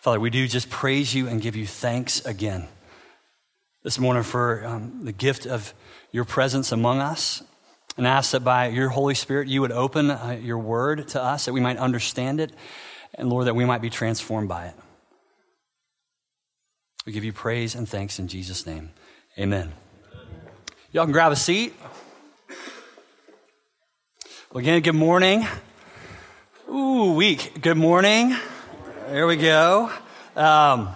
Father, we do just praise you and give you thanks again this morning for um, the gift of your presence among us. And ask that by your Holy Spirit, you would open uh, your word to us, that we might understand it, and Lord, that we might be transformed by it. We give you praise and thanks in Jesus' name. Amen. Y'all can grab a seat. Well, again, good morning. Ooh, week. Good morning. There we go. Um,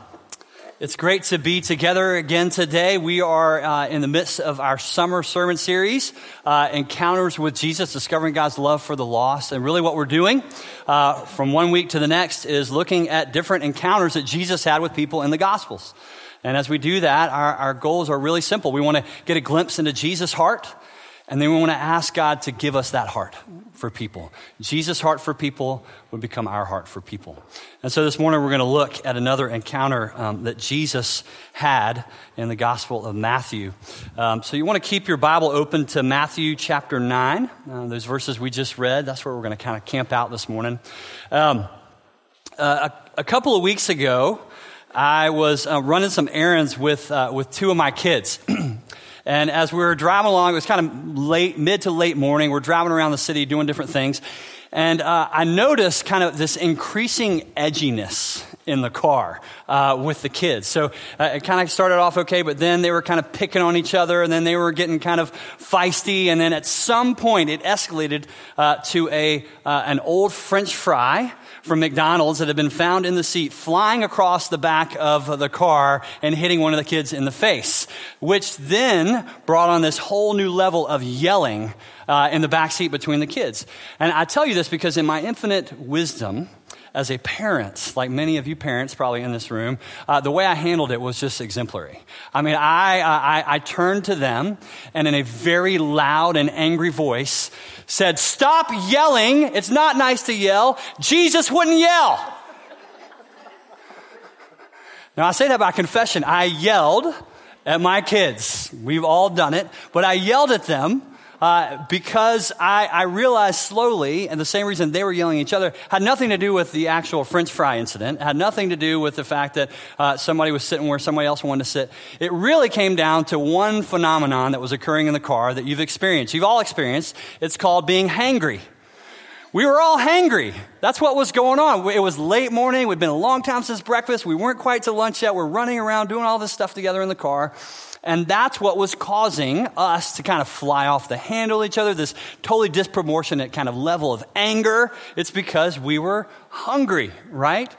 it's great to be together again today. We are uh, in the midst of our summer sermon series, uh, Encounters with Jesus, Discovering God's Love for the Lost. And really, what we're doing uh, from one week to the next is looking at different encounters that Jesus had with people in the Gospels. And as we do that, our, our goals are really simple. We want to get a glimpse into Jesus' heart. And then we want to ask God to give us that heart for people. Jesus' heart for people would become our heart for people. And so this morning we're going to look at another encounter um, that Jesus had in the Gospel of Matthew. Um, so you want to keep your Bible open to Matthew chapter 9. Uh, those verses we just read, that's where we're going to kind of camp out this morning. Um, uh, a, a, couple of weeks ago, I was uh, running some errands with, uh, with two of my kids. And as we were driving along, it was kind of late, mid to late morning. We're driving around the city doing different things. And uh, I noticed kind of this increasing edginess in the car uh, with the kids. So uh, it kind of started off okay, but then they were kind of picking on each other, and then they were getting kind of feisty. And then at some point, it escalated uh, to a, uh, an old French fry from McDonald's that had been found in the seat flying across the back of the car and hitting one of the kids in the face, which then brought on this whole new level of yelling uh, in the back seat between the kids. And I tell you this because in my infinite wisdom, as a parent, like many of you parents probably in this room, uh, the way I handled it was just exemplary. I mean, I, I, I turned to them and in a very loud and angry voice said, Stop yelling. It's not nice to yell. Jesus wouldn't yell. Now, I say that by confession. I yelled at my kids. We've all done it, but I yelled at them uh, because I, I, realized slowly, and the same reason they were yelling at each other had nothing to do with the actual French fry incident, had nothing to do with the fact that uh, somebody was sitting where somebody else wanted to sit. It really came down to one phenomenon that was occurring in the car that you've experienced. You've all experienced. It's called being hangry. We were all hangry. That's what was going on. It was late morning. We'd been a long time since breakfast. We weren't quite to lunch yet. We're running around doing all this stuff together in the car. And that's what was causing us to kind of fly off the handle each other, this totally disproportionate kind of level of anger. It's because we were hungry, right?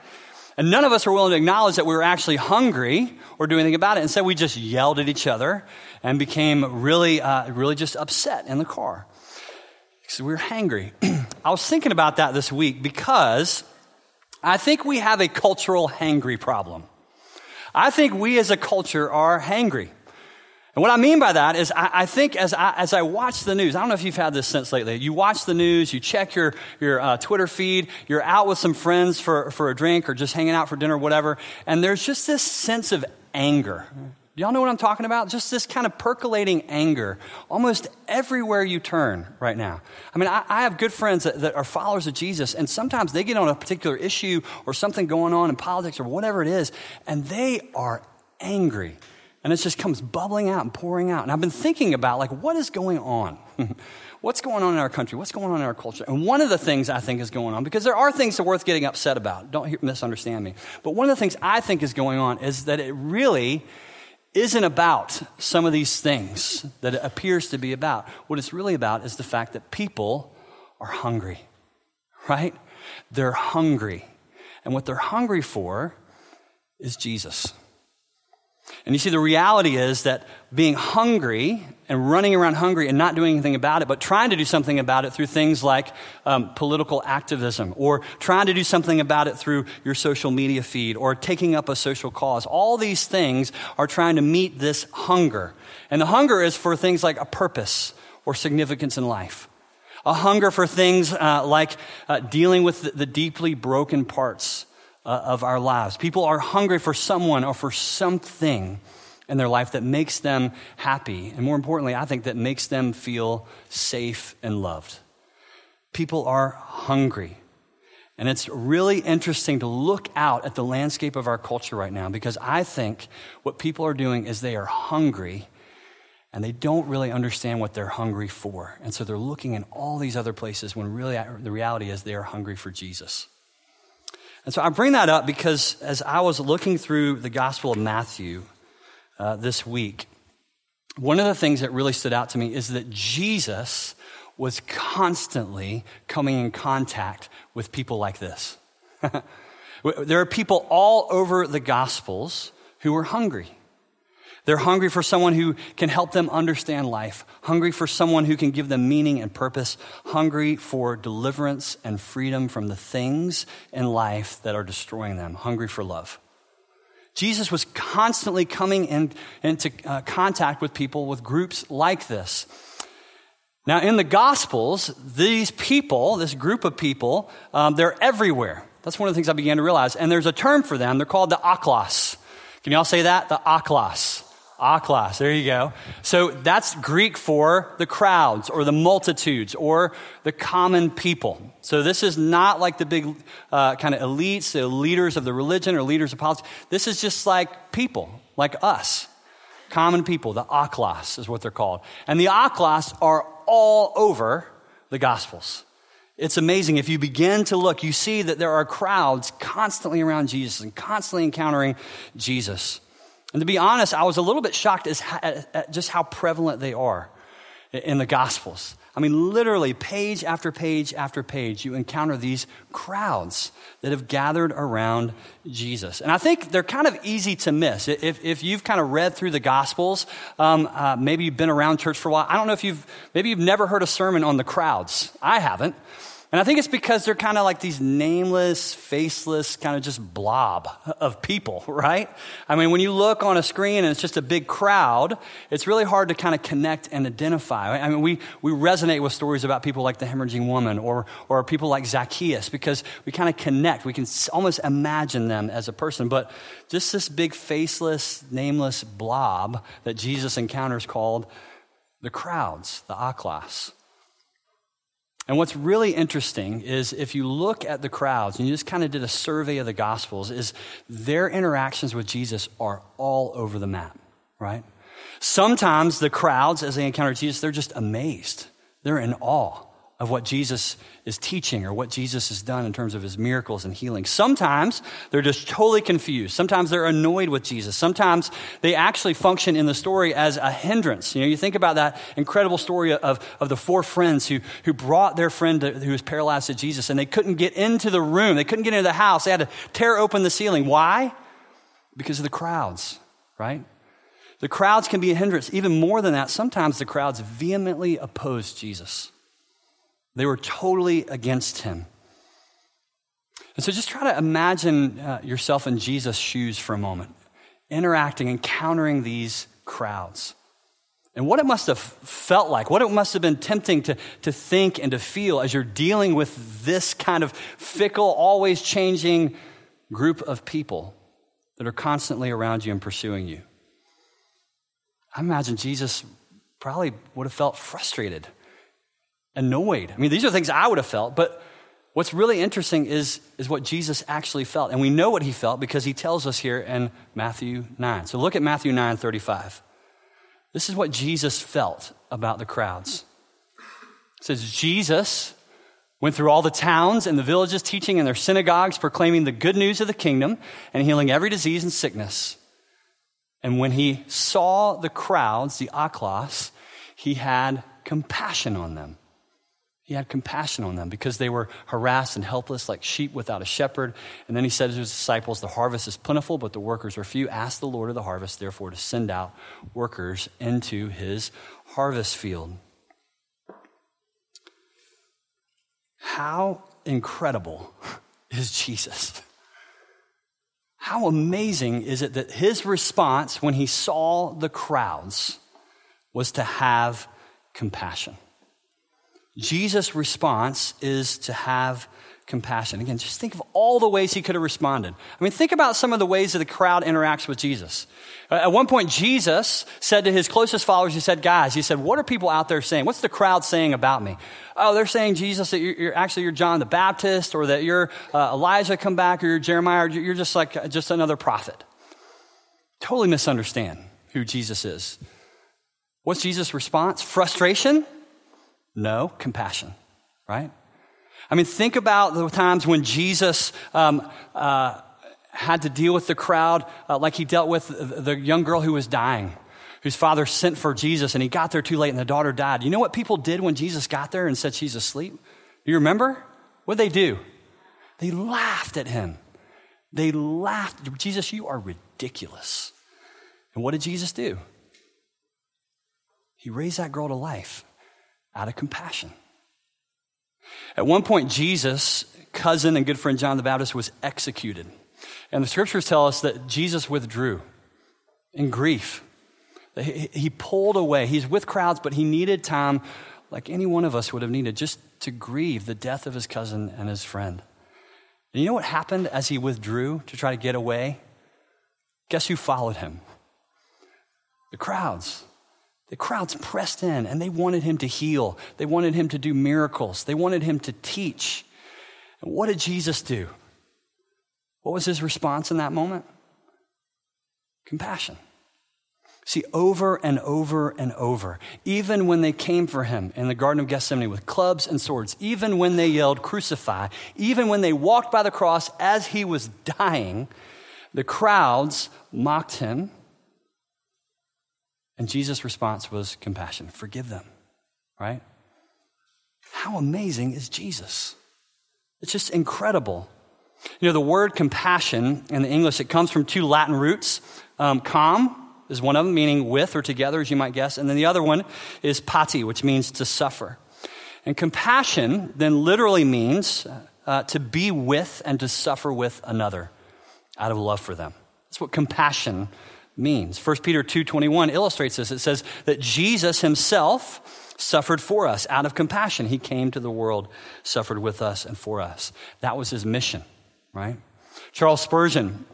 And none of us were willing to acknowledge that we were actually hungry or do anything about it. Instead, we just yelled at each other and became really, uh, really just upset in the car. So we were hangry. I was thinking about that this week because I think we have a cultural hangry problem. I think we as a culture are hangry. And what I mean by that is, I, I think as I, as I watch the news, I don't know if you've had this sense lately. You watch the news, you check your, your uh, Twitter feed, you're out with some friends for, for a drink or just hanging out for dinner, whatever, and there's just this sense of anger. Do y'all know what I'm talking about? Just this kind of percolating anger almost everywhere you turn right now. I mean, I, I have good friends that, that, are followers of Jesus, and sometimes they get on a particular issue or something going on in politics or whatever it is, and they are angry and it just comes bubbling out and pouring out. And I've been thinking about, like, what is going on? What's going on in our country? What's going on in our culture? And one of the things I think is going on, because there are things that are worth getting upset about, don't misunderstand me, but one of the things I think is going on is that it really isn't about some of these things that it appears to be about. What it's really about is the fact that people are hungry, right? They're hungry. And what they're hungry for is Jesus. And you see, the reality is that being hungry and running around hungry and not doing anything about it, but trying to do something about it through things like um, political activism, or trying to do something about it through your social media feed, or taking up a social cause. All these things are trying to meet this hunger. And the hunger is for things like a purpose or significance in life. A hunger for things uh, like uh, dealing with the, the deeply broken parts uh, of our lives. People are hungry for someone or for something in their life that makes them happy. And more importantly, I think that makes them feel safe and loved. People are hungry. And it's really interesting to look out at the landscape of our culture right now because I think what people are doing is they are hungry and they don't really understand what they're hungry for. And so they're looking in all these other places when really the reality is they are hungry for Jesus. And so I bring that up because as I was looking through the Gospel of Matthew uh, this week, one of the things that really stood out to me is that Jesus was constantly coming in contact with people like this. there are people all over the Gospels who were hungry. They're hungry for someone who can help them understand life, hungry for someone who can give them meaning and purpose, hungry for deliverance and freedom from the things in life that are destroying them, hungry for love. Jesus was constantly coming in, into uh, contact with people with groups like this. Now, in the Gospels, these people, this group of people, um, they're everywhere. That's one of the things I began to realize. And there's a term for them. They're called the aklos. Can y'all say that? The aklos. Ah, aklos. There you go. So that's Greek for the crowds or the multitudes or the common people. So this is not like the big uh, kind of elites, the leaders of the religion or leaders of politics. This is just like people, like us. Common people. The ah aklos is what they're called. And the ah aklos are all over the Gospels. It's amazing. If you begin to look, you see that there are crowds constantly around Jesus and constantly encountering Jesus. And to be honest, I was a little bit shocked at just how prevalent they are in the Gospels. I mean, literally, page after page after page, you encounter these crowds that have gathered around Jesus. And I think they're kind of easy to miss. If, if you've kind of read through the Gospels, um, uh, maybe you've been around church for a while. I don't know if you've, maybe you've never heard a sermon on the crowds. I haven't. And I think it's because they're kind of like these nameless, faceless, kind of just blob of people, right? I mean, when you look on a screen and it's just a big crowd, it's really hard to kind of connect and identify. I mean, we, we resonate with stories about people like the hemorrhaging woman or, or people like Zacchaeus because we kind of connect. We can almost imagine them as a person. But just this big, faceless, nameless blob that Jesus encounters called the crowds, the aklos. And what's really interesting is if you look at the crowds and you just kind of did a survey of the Gospels, is their interactions with Jesus are all over the map, right? Sometimes the crowds, as they encounter Jesus, they're just amazed. They're in awe of what Jesus is teaching or what Jesus has done in terms of his miracles and healing. Sometimes they're just totally confused. Sometimes they're annoyed with Jesus. Sometimes they actually function in the story as a hindrance. You know, you think about that incredible story of, of the four friends who, who brought their friend to, who was paralyzed to Jesus and they couldn't get into the room. They couldn't get into the house. They had to tear open the ceiling. Why? Because of the crowds, right? The crowds can be a hindrance. Even more than that, sometimes the crowds vehemently oppose Jesus. They were totally against him. And so just try to imagine uh, yourself in Jesus' shoes for a moment, interacting, encountering these crowds. And what it must have felt like, what it must have been tempting to, to think and to feel as you're dealing with this kind of fickle, always changing group of people that are constantly around you and pursuing you. I imagine Jesus probably would have felt frustrated annoyed. I mean, these are things I would have felt, but what's really interesting is, is what Jesus actually felt. And we know what he felt because he tells us here in Matthew 9. So look at Matthew 9 35. This is what Jesus felt about the crowds. It says, Jesus went through all the towns and the villages, teaching in their synagogues, proclaiming the good news of the kingdom, and healing every disease and sickness. And when he saw the crowds, the aklos, he had compassion on them he had compassion on them because they were harassed and helpless like sheep without a shepherd. And then he said to his disciples, The harvest is plentiful, but the workers are few. Ask the Lord of the harvest, therefore, to send out workers into his harvest field. How incredible is Jesus? How amazing is it that his response when he saw the crowds was to have compassion? Jesus' response is to have compassion. Again, just think of all the ways he could have responded. I mean, think about some of the ways that the crowd interacts with Jesus. Uh, at one point, Jesus said to his closest followers, he said, Guys, he said, what are people out there saying? What's the crowd saying about me? Oh, they're saying, Jesus, that you're, you're actually you're John the Baptist, or that you're uh, Elijah come back, or you're Jeremiah, or you're just like just another prophet. Totally misunderstand who Jesus is. What's Jesus' response? Frustration? No, compassion, right? I mean, think about the times when Jesus um, uh, had to deal with the crowd uh, like he dealt with the young girl who was dying, whose father sent for Jesus, and he got there too late and the daughter died. You know what people did when Jesus got there and said she's asleep? You remember? What they do? They laughed at him. They laughed. Jesus, you are ridiculous. And what did Jesus do? He raised that girl to life out of compassion. At one point, Jesus' cousin and good friend John the Baptist was executed. And the scriptures tell us that Jesus withdrew in grief. He pulled away. He's with crowds, but he needed time, like any one of us would have needed, just to grieve the death of his cousin and his friend. And you know what happened as he withdrew to try to get away? Guess who followed him? The crowds. The crowds pressed in and they wanted him to heal. They wanted him to do miracles. They wanted him to teach. And what did Jesus do? What was his response in that moment? Compassion. See, over and over and over, even when they came for him in the Garden of Gethsemane with clubs and swords, even when they yelled, Crucify, even when they walked by the cross as he was dying, the crowds mocked him and Jesus' response was compassion. Forgive them, right? How amazing is Jesus? It's just incredible. You know, the word compassion in the English, it comes from two Latin roots. Um, com is one of them, meaning with or together, as you might guess. And then the other one is pati, which means to suffer. And compassion then literally means uh, to be with and to suffer with another out of love for them. That's what compassion means. 1 Peter 2:21 illustrates this. It says that Jesus himself suffered for us out of compassion. He came to the world, suffered with us and for us. That was his mission, right? Charles Spurgeon,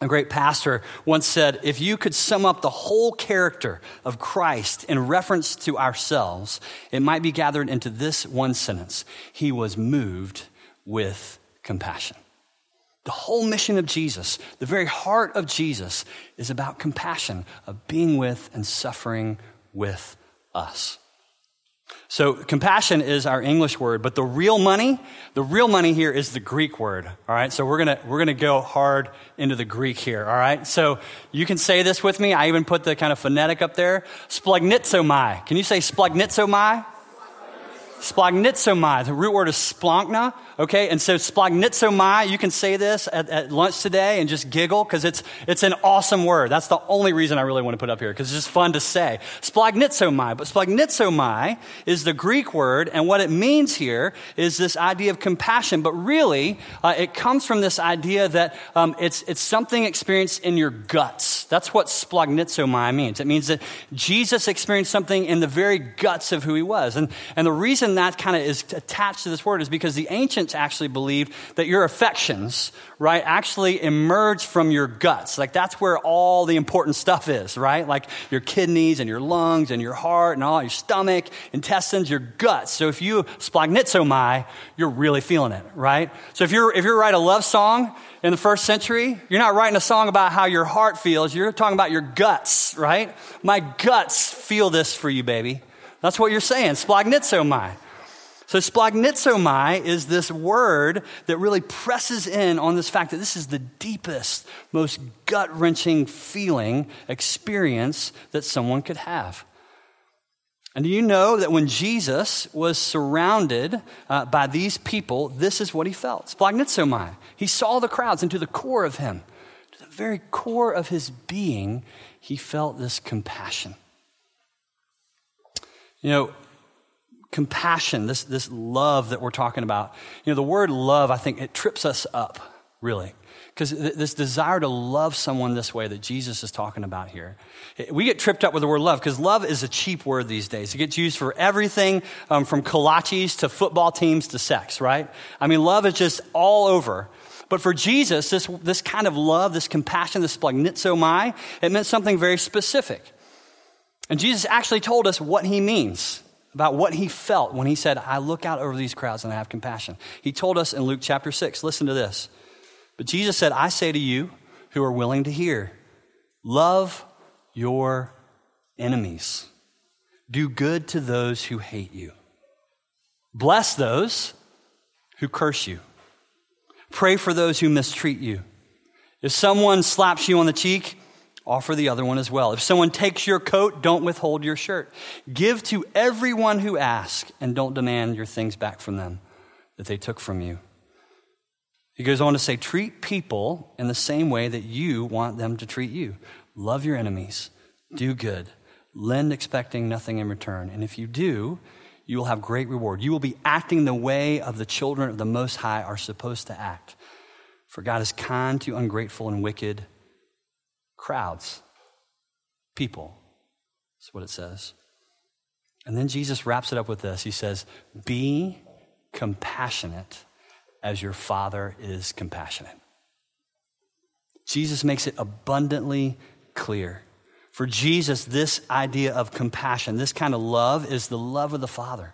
a great pastor, once said, If you could sum up the whole character of Christ in reference to ourselves, it might be gathered into this one sentence He was moved with compassion. The whole mission of Jesus, the very heart of Jesus, is about compassion, of being with and suffering with us. So, compassion is our English word, but the real money, the real money here is the Greek word. All right, so we're gonna we're gonna go hard into the Greek here. All right, so you can say this with me. I even put the kind of phonetic up there. Splanchnizomai. Can you say splanchnizomai? Splanchnizomai. The root word is splanchna. Okay, and so splanchnizomai, you can say this at, at lunch today and just giggle because it's, it's an awesome word. That's the only reason I really want to put up here because it's just fun to say. Splanchnizomai. But splanchnizomai is the Greek word, and what it means here is this idea of compassion. But really, uh, it comes from this idea that um, it's, it's something experienced in your guts. That's what splanchnizomai means. It means that Jesus experienced something in the very guts of who he was. And, and the reason that kind of is attached to this word is because the ancient ancients actually believed that your affections, right, actually emerge from your guts. Like that's where all the important stuff is, right? Like your kidneys and your lungs and your heart and all your stomach, intestines, your guts. So if you splanchnizomai, you're really feeling it, right? So if you're if you're writing a love song in the first century, you're not writing a song about how your heart feels. You're talking about your guts, right? My guts feel this for you, baby. That's what you're saying. Splanchnizomai. So, splanchnizomai is this word that really presses in on this fact that this is the deepest, most gut wrenching feeling, experience that someone could have. And do you know that when Jesus was surrounded uh, by these people, this is what he felt? Splanchnizomai. He saw the crowds, and to the core of him, to the very core of his being, he felt this compassion. You know, compassion, this, this love that we're talking about. You know, the word love, I think, it trips us up, really. Because th- this desire to love someone this way that Jesus is talking about here. We get tripped up with the word love because love is a cheap word these days. It gets used for everything um, from kolaches to football teams to sex, right? I mean, love is just all over. But for Jesus, this, this kind of love, this compassion, this splanchnizomai, it meant something very specific. And Jesus actually told us what he means about what he felt when he said, I look out over these crowds and I have compassion. He told us in Luke chapter 6, listen to this. But Jesus said, I say to you who are willing to hear, love your enemies, do good to those who hate you, bless those who curse you, pray for those who mistreat you. If someone slaps you on the cheek, offer the other one as well. If someone takes your coat, don't withhold your shirt. Give to everyone who asks, and don't demand your things back from them that they took from you. He goes on to say, treat people in the same way that you want them to treat you. Love your enemies, do good, lend expecting nothing in return. And if you do, you will have great reward. You will be acting the way of the children of the Most High are supposed to act. For God is kind to ungrateful and wicked crowds, people. That's what it says. And then Jesus wraps it up with this He says, Be compassionate as your Father is compassionate. Jesus makes it abundantly clear. For Jesus, this idea of compassion, this kind of love, is the love of the Father.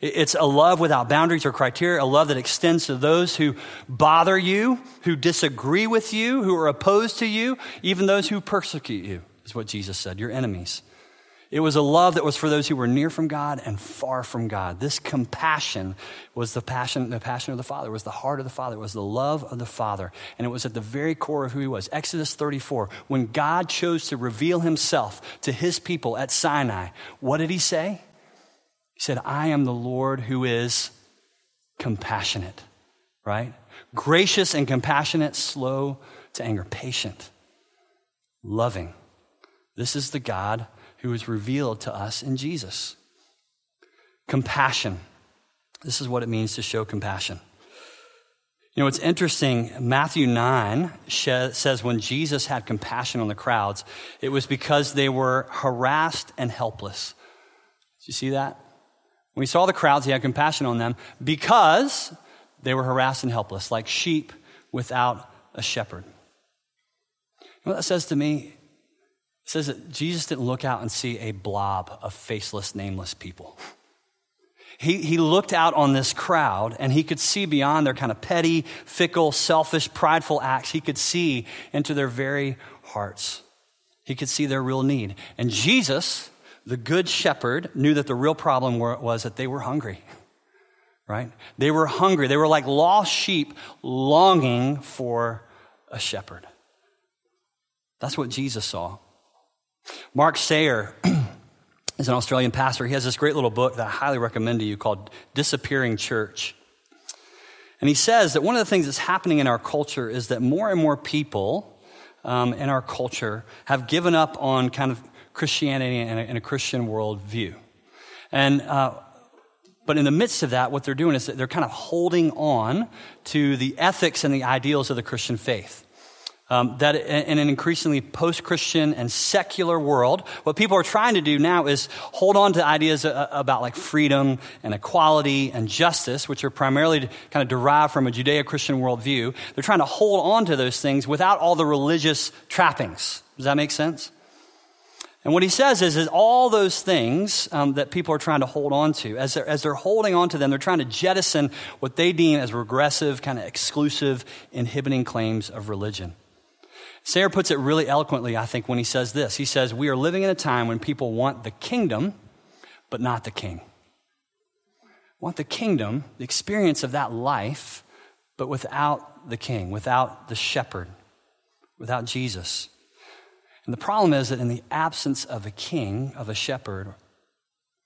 It's a love without boundaries or criteria, a love that extends to those who bother you, who disagree with you, who are opposed to you, even those who persecute you, is what Jesus said, your enemies. It was a love that was for those who were near from God and far from God. This compassion was the passion, the passion of the Father, was the heart of the Father, was the love of the Father, and it was at the very core of who he was. Exodus 34, when God chose to reveal himself to his people at Sinai, what did he say? He said, I am the Lord who is compassionate, right? Gracious and compassionate, slow to anger, patient, loving. This is the God who is revealed to us in Jesus. Compassion. This is what it means to show compassion. You know, it's interesting. Matthew 9 says when Jesus had compassion on the crowds, it was because they were harassed and helpless. Did you see that? When he saw the crowds, he had compassion on them because they were harassed and helpless, like sheep without a shepherd. You know what that says to me? It says that Jesus didn't look out and see a blob of faceless, nameless people. He, he looked out on this crowd and he could see beyond their kind of petty, fickle, selfish, prideful acts. He could see into their very hearts. He could see their real need. And Jesus the good shepherd knew that the real problem was that they were hungry, right? They were hungry. They were like lost sheep longing for a shepherd. That's what Jesus saw. Mark Sayer is an Australian pastor. He has this great little book that I highly recommend to you called Disappearing Church. And he says that one of the things that's happening in our culture is that more and more people um, in our culture have given up on kind of Christianity and a, and a Christian worldview. And, uh, but in the midst of that, what they're doing is they're kind of holding on to the ethics and the ideals of the Christian faith. Um, that in an increasingly post Christian and secular world, what people are trying to do now is hold on to ideas uh, about like freedom and equality and justice, which are primarily kind of derived from a Judeo Christian worldview. They're trying to hold on to those things without all the religious trappings. Does that make sense? And what he says is, is all those things um, that people are trying to hold on to, as they're, as they're holding on to them, they're trying to jettison what they deem as regressive, kind of exclusive, inhibiting claims of religion. Sayer puts it really eloquently, I think, when he says this. He says, We are living in a time when people want the kingdom, but not the king. Want the kingdom, the experience of that life, but without the king, without the shepherd, without Jesus. And the problem is that in the absence of a king, of a shepherd,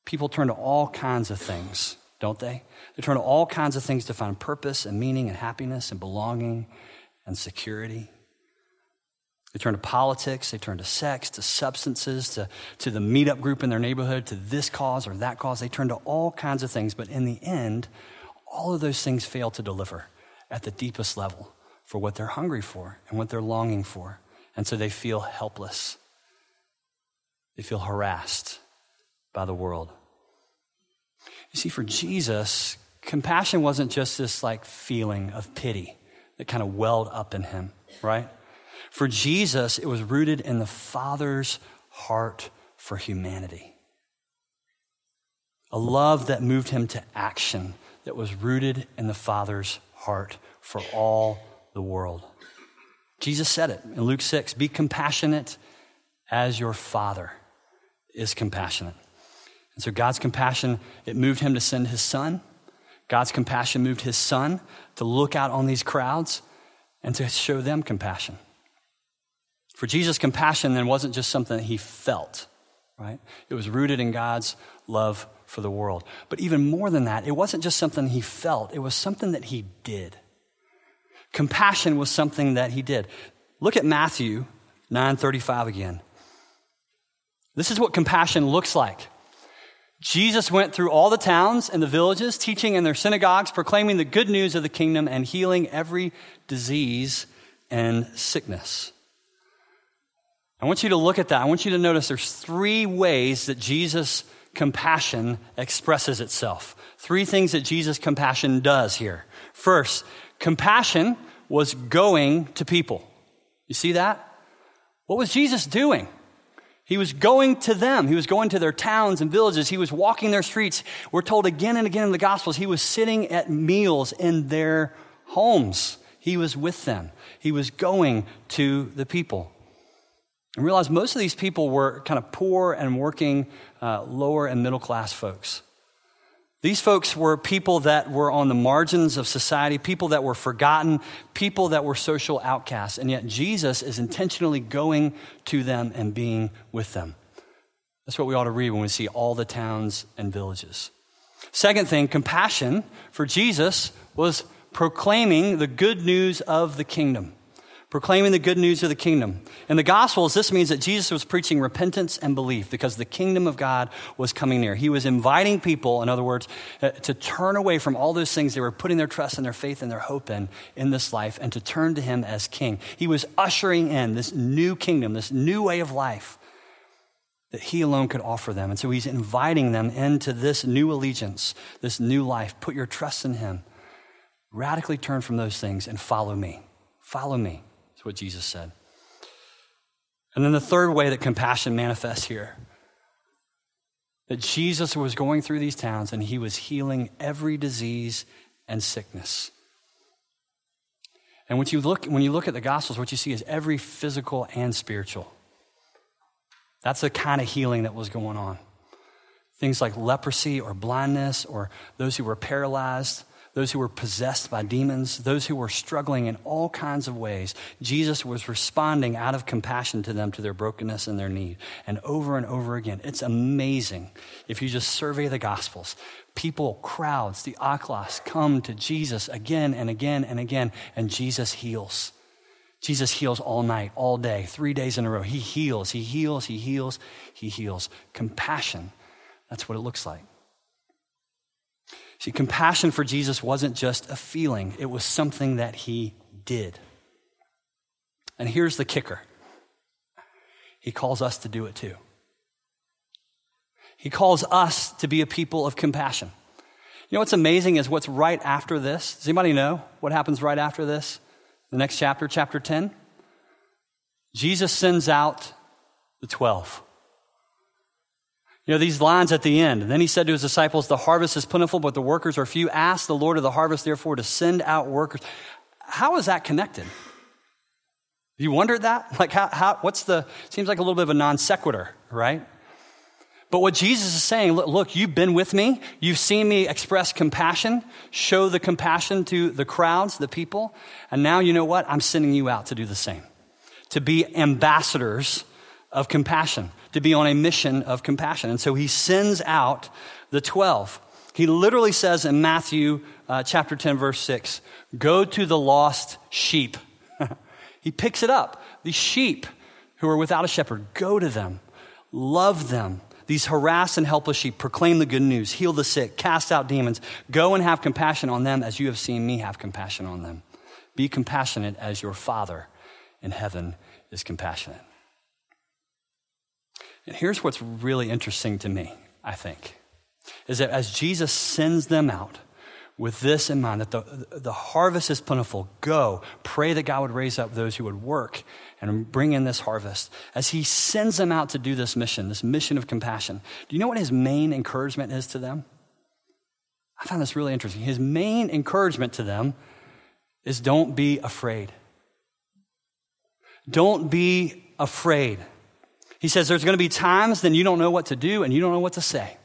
people turn to all kinds of things, don't they? They turn to all kinds of things to find purpose and meaning and happiness and belonging and security. They turn to politics, they turn to sex, to substances, to, to the meetup group in their neighborhood, to this cause or that cause. They turn to all kinds of things, but in the end, all of those things fail to deliver at the deepest level for what they're hungry for and what they're longing for. And so they feel helpless. They feel harassed by the world. You see, for Jesus, compassion wasn't just this like feeling of pity that kind of welled up in him, right? For Jesus, it was rooted in the Father's heart for humanity. A love that moved him to action that was rooted in the Father's heart for all the world. Jesus said it in Luke 6 be compassionate as your Father is compassionate. And so God's compassion, it moved him to send his son. God's compassion moved his son to look out on these crowds and to show them compassion. For Jesus, compassion then wasn't just something that he felt, right? It was rooted in God's love for the world. But even more than that, it wasn't just something he felt, it was something that he did. Compassion was something that he did. Look at Matthew 9:35 again. This is what compassion looks like. Jesus went through all the towns and the villages, teaching in their synagogues, proclaiming the good news of the kingdom and healing every disease and sickness. I want you to look at that. I want you to notice there's three ways that Jesus' compassion expresses itself. Three things that Jesus' compassion does here. First, compassion was going to people. You see that? What was Jesus doing? He was going to them. He was going to their towns and villages. He was walking their streets. We're told again and again in the Gospels, he was sitting at meals in their homes. He was with them. He was going to the people. And realize most of these people were kind of poor and working uh, lower and middle class folks. These folks were people that were on the margins of society, people that were forgotten, people that were social outcasts. And yet Jesus is intentionally going to them and being with them. That's what we ought to read when we see all the towns and villages. Second thing, compassion for Jesus was proclaiming the good news of the kingdom proclaiming the good news of the kingdom. In the Gospels, this means that Jesus was preaching repentance and belief because the kingdom of God was coming near. He was inviting people, in other words, uh, to turn away from all those things they were putting their trust and their faith and their hope in in this life and to turn to Him as King. He was ushering in this new kingdom, this new way of life that He alone could offer them. And so He's inviting them into this new allegiance, this new life. Put your trust in Him. Radically turn from those things and follow me. Follow me. That's what Jesus said. And then the third way that compassion manifests here that Jesus was going through these towns and he was healing every disease and sickness. And when you look, when you look at the Gospels, what you see is every physical and spiritual. That's the kind of healing that was going on. Things like leprosy or blindness or those who were paralyzed those who were possessed by demons, those who were struggling in all kinds of ways. Jesus was responding out of compassion to them, to their brokenness and their need. And over and over again, it's amazing if you just survey the Gospels. People, crowds, the aklos come to Jesus again and again and again, and Jesus heals. Jesus heals all night, all day, three days in a row. He heals, he heals, he heals, he heals. Compassion, that's what it looks like. See, compassion for Jesus wasn't just a feeling, it was something that he did. And here's the kicker He calls us to do it too. He calls us to be a people of compassion. You know what's amazing is what's right after this? Does anybody know what happens right after this? The next chapter, chapter 10? Jesus sends out the 12. You know, these lines at the end. And then he said to his disciples, The harvest is plentiful, but the workers are few. Ask the Lord of the harvest, therefore, to send out workers. How is that connected? You wondered that? Like, how, how, what's the, seems like a little bit of a non sequitur, right? But what Jesus is saying, look, look, you've been with me. You've seen me express compassion, show the compassion to the crowds, the people. And now you know what? I'm sending you out to do the same, to be ambassadors of compassion, to be on a mission of compassion. And so he sends out the 12. He literally says in Matthew uh, chapter 10, verse 6, go to the lost sheep. he picks it up. The sheep who are without a shepherd, go to them, love them. These harassed and helpless sheep, proclaim the good news, heal the sick, cast out demons. Go and have compassion on them as you have seen me have compassion on them. Be compassionate as your Father in heaven is compassionate. And here's what's really interesting to me, I think, is that as Jesus sends them out with this in mind, that the, the harvest is plentiful, go, pray that God would raise up those who would work and bring in this harvest. As he sends them out to do this mission, this mission of compassion, do you know what his main encouragement is to them? I found this really interesting. His main encouragement to them is don't be afraid. Don't be afraid. He says there's going to be times then you don't know what to do and you don't know what to say.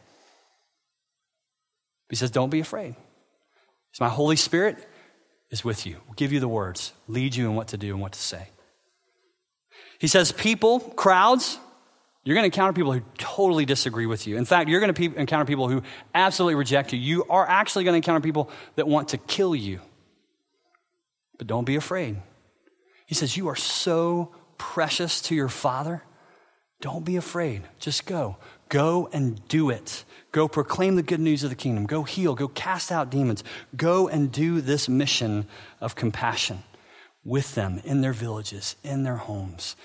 He says, don't be afraid. Because my Holy Spirit is with you, will give you the words, lead you in what to do and what to say. He says, people, crowds, you're going to encounter people who totally disagree with you. In fact, you're going to pe- encounter people who absolutely reject you. You are actually going to encounter people that want to kill you. But don't be afraid. He says, You are so precious to your Father. Don't be afraid. Just go. Go and do it. Go proclaim the good news of the kingdom. Go heal. Go cast out demons. Go and do this mission of compassion with them in their villages, in their homes,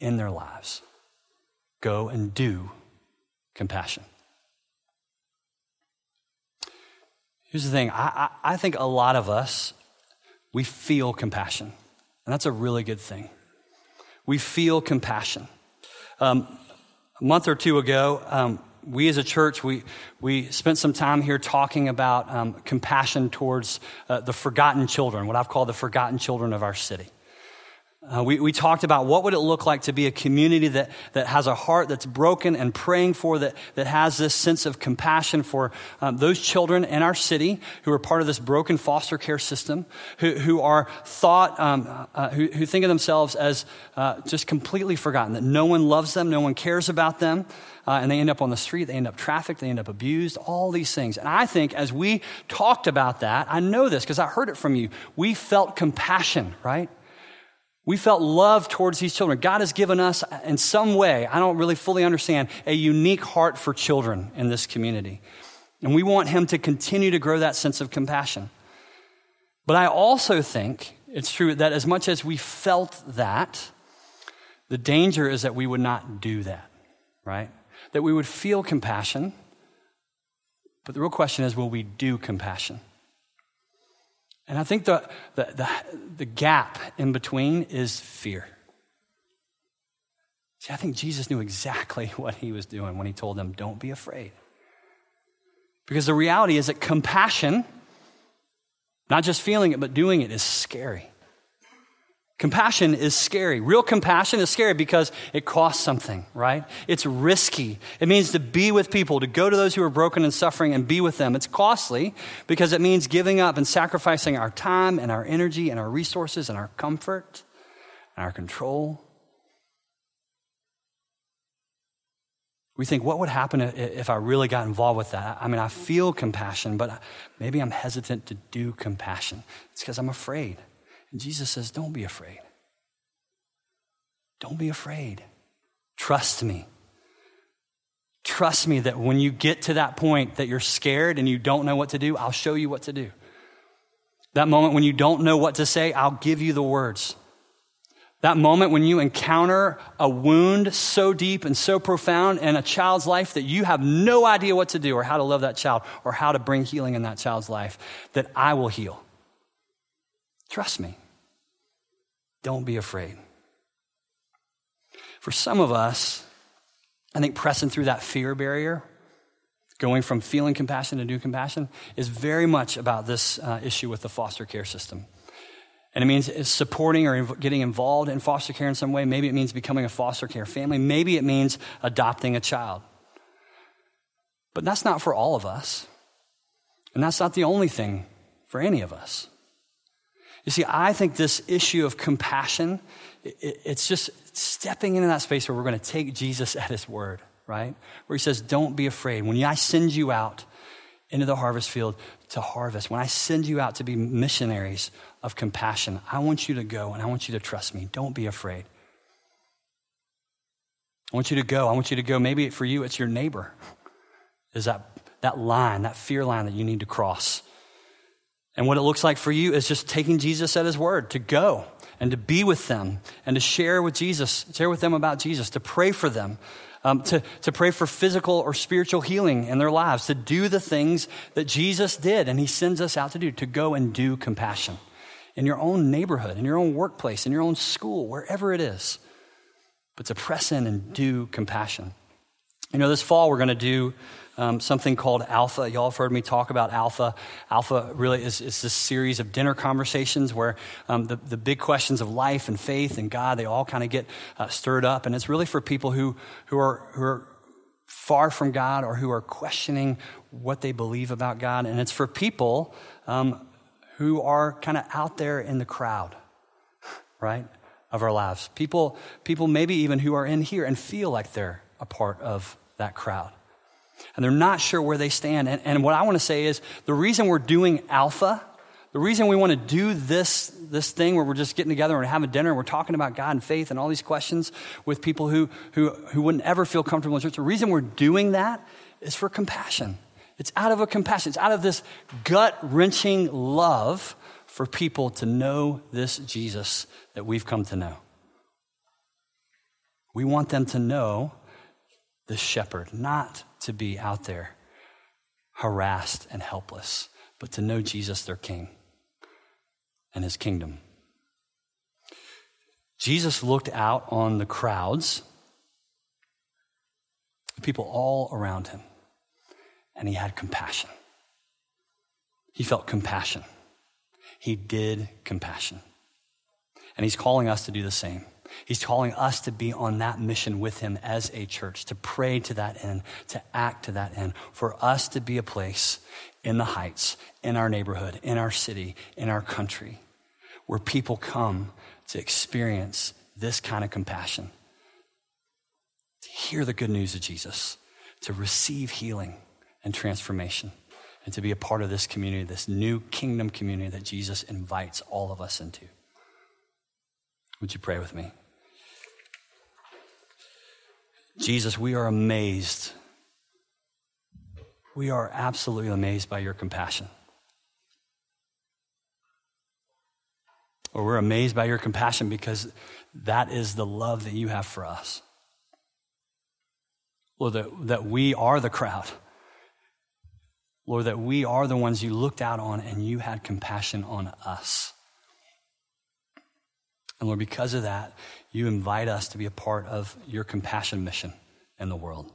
in their lives. Go and do compassion. Here's the thing I, I, I think a lot of us, we feel compassion. And that's a really good thing. We feel compassion. Um, a month or two ago, um, we as a church, we, we spent some time here talking about um, compassion towards uh, the forgotten children, what I've called the forgotten children of our city. Uh, we, we talked about what would it look like to be a community that, that has a heart that's broken and praying for, that, that has this sense of compassion for um, those children in our city who are part of this broken foster care system, who, who are thought, um, uh, who, who think of themselves as uh, just completely forgotten, that no one loves them, no one cares about them. Uh, and they end up on the street, they end up trafficked, they end up abused, all these things. And I think as we talked about that, I know this because I heard it from you, we felt compassion, right? We felt love towards these children. God has given us, in some way, I don't really fully understand, a unique heart for children in this community. And we want Him to continue to grow that sense of compassion. But I also think it's true that as much as we felt that, the danger is that we would not do that, right? That we would feel compassion, but the real question is will we do compassion? And I think the, the, the, the gap in between is fear. See, I think Jesus knew exactly what he was doing when he told them, don't be afraid. Because the reality is that compassion, not just feeling it, but doing it, is scary. Compassion is scary. Real compassion is scary because it costs something, right? It's risky. It means to be with people, to go to those who are broken and suffering and be with them. It's costly because it means giving up and sacrificing our time and our energy and our resources and our comfort and our control. We think, what would happen if I really got involved with that? I mean, I feel compassion, but maybe I'm hesitant to do compassion. It's because I'm afraid. And Jesus says, Don't be afraid. Don't be afraid. Trust me. Trust me that when you get to that point that you're scared and you don't know what to do, I'll show you what to do. That moment when you don't know what to say, I'll give you the words. That moment when you encounter a wound so deep and so profound in a child's life that you have no idea what to do or how to love that child or how to bring healing in that child's life, that I will heal. Trust me. Don't be afraid. For some of us, I think pressing through that fear barrier, going from feeling compassion to do compassion, is very much about this uh, issue with the foster care system. And it means supporting or getting involved in foster care in some way. Maybe it means becoming a foster care family. Maybe it means adopting a child. But that's not for all of us. And that's not the only thing for any of us. You see, I think this issue of compassion, it's just stepping into that space where we're going to take Jesus at his word, right? Where he says, Don't be afraid. When I send you out into the harvest field to harvest, when I send you out to be missionaries of compassion, I want you to go and I want you to trust me. Don't be afraid. I want you to go. I want you to go. Maybe for you, it's your neighbor. Is that, that line, that fear line that you need to cross? And what it looks like for you is just taking Jesus at his word to go and to be with them and to share with Jesus, share with them about Jesus, to pray for them, um, to, to pray for physical or spiritual healing in their lives, to do the things that Jesus did and he sends us out to do, to go and do compassion in your own neighborhood, in your own workplace, in your own school, wherever it is. But to press in and do compassion. You know, this fall we're going to do um, something called Alpha. Y'all have heard me talk about Alpha. Alpha really is, is this series of dinner conversations where um, the, the big questions of life and faith and God, they all kind of get uh, stirred up. And it's really for people who, who, are, who are far from God or who are questioning what they believe about God. And it's for people um, who are kind of out there in the crowd, right, of our lives. People, people maybe even who are in here and feel like they're a part of that crowd. And they're not sure where they stand. And, and what I want to say is the reason we're doing Alpha, the reason we want to do this, this thing where we're just getting together and having dinner and we're talking about God and faith and all these questions with people who, who, who wouldn't ever feel comfortable in church, the reason we're doing that is for compassion. It's out of a compassion, it's out of this gut wrenching love for people to know this Jesus that we've come to know. We want them to know the shepherd, not to be out there harassed and helpless, but to know Jesus, their King, and his kingdom. Jesus looked out on the crowds, the people all around him, and he had compassion. He felt compassion. He did compassion. And he's calling us to do the same. He's calling us to be on that mission with him as a church, to pray to that end, to act to that end, for us to be a place in the heights, in our neighborhood, in our city, in our country, where people come to experience this kind of compassion, to hear the good news of Jesus, to receive healing and transformation, and to be a part of this community, this new kingdom community that Jesus invites all of us into. Would you pray with me? Jesus, we are amazed. We are absolutely amazed by your compassion. Or we're amazed by your compassion because that is the love that you have for us. Lord, that, that we are the crowd. Lord, that we are the ones you looked out on and you had compassion on us. And Lord, because of that, you invite us to be a part of your compassion mission in the world.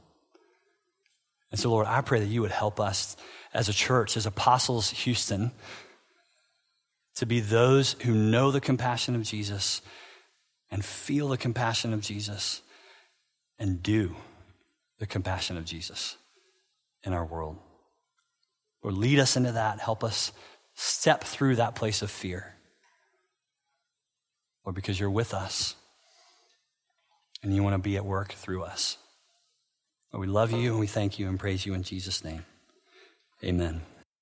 And so, Lord, I pray that you would help us as a church, as Apostles Houston, to be those who know the compassion of Jesus and feel the compassion of Jesus and do the compassion of Jesus in our world. Lord, lead us into that. Help us step through that place of fear. Lord, because you're with us and you want to be at work through us. We love you and we thank you and praise you in Jesus' name. Amen.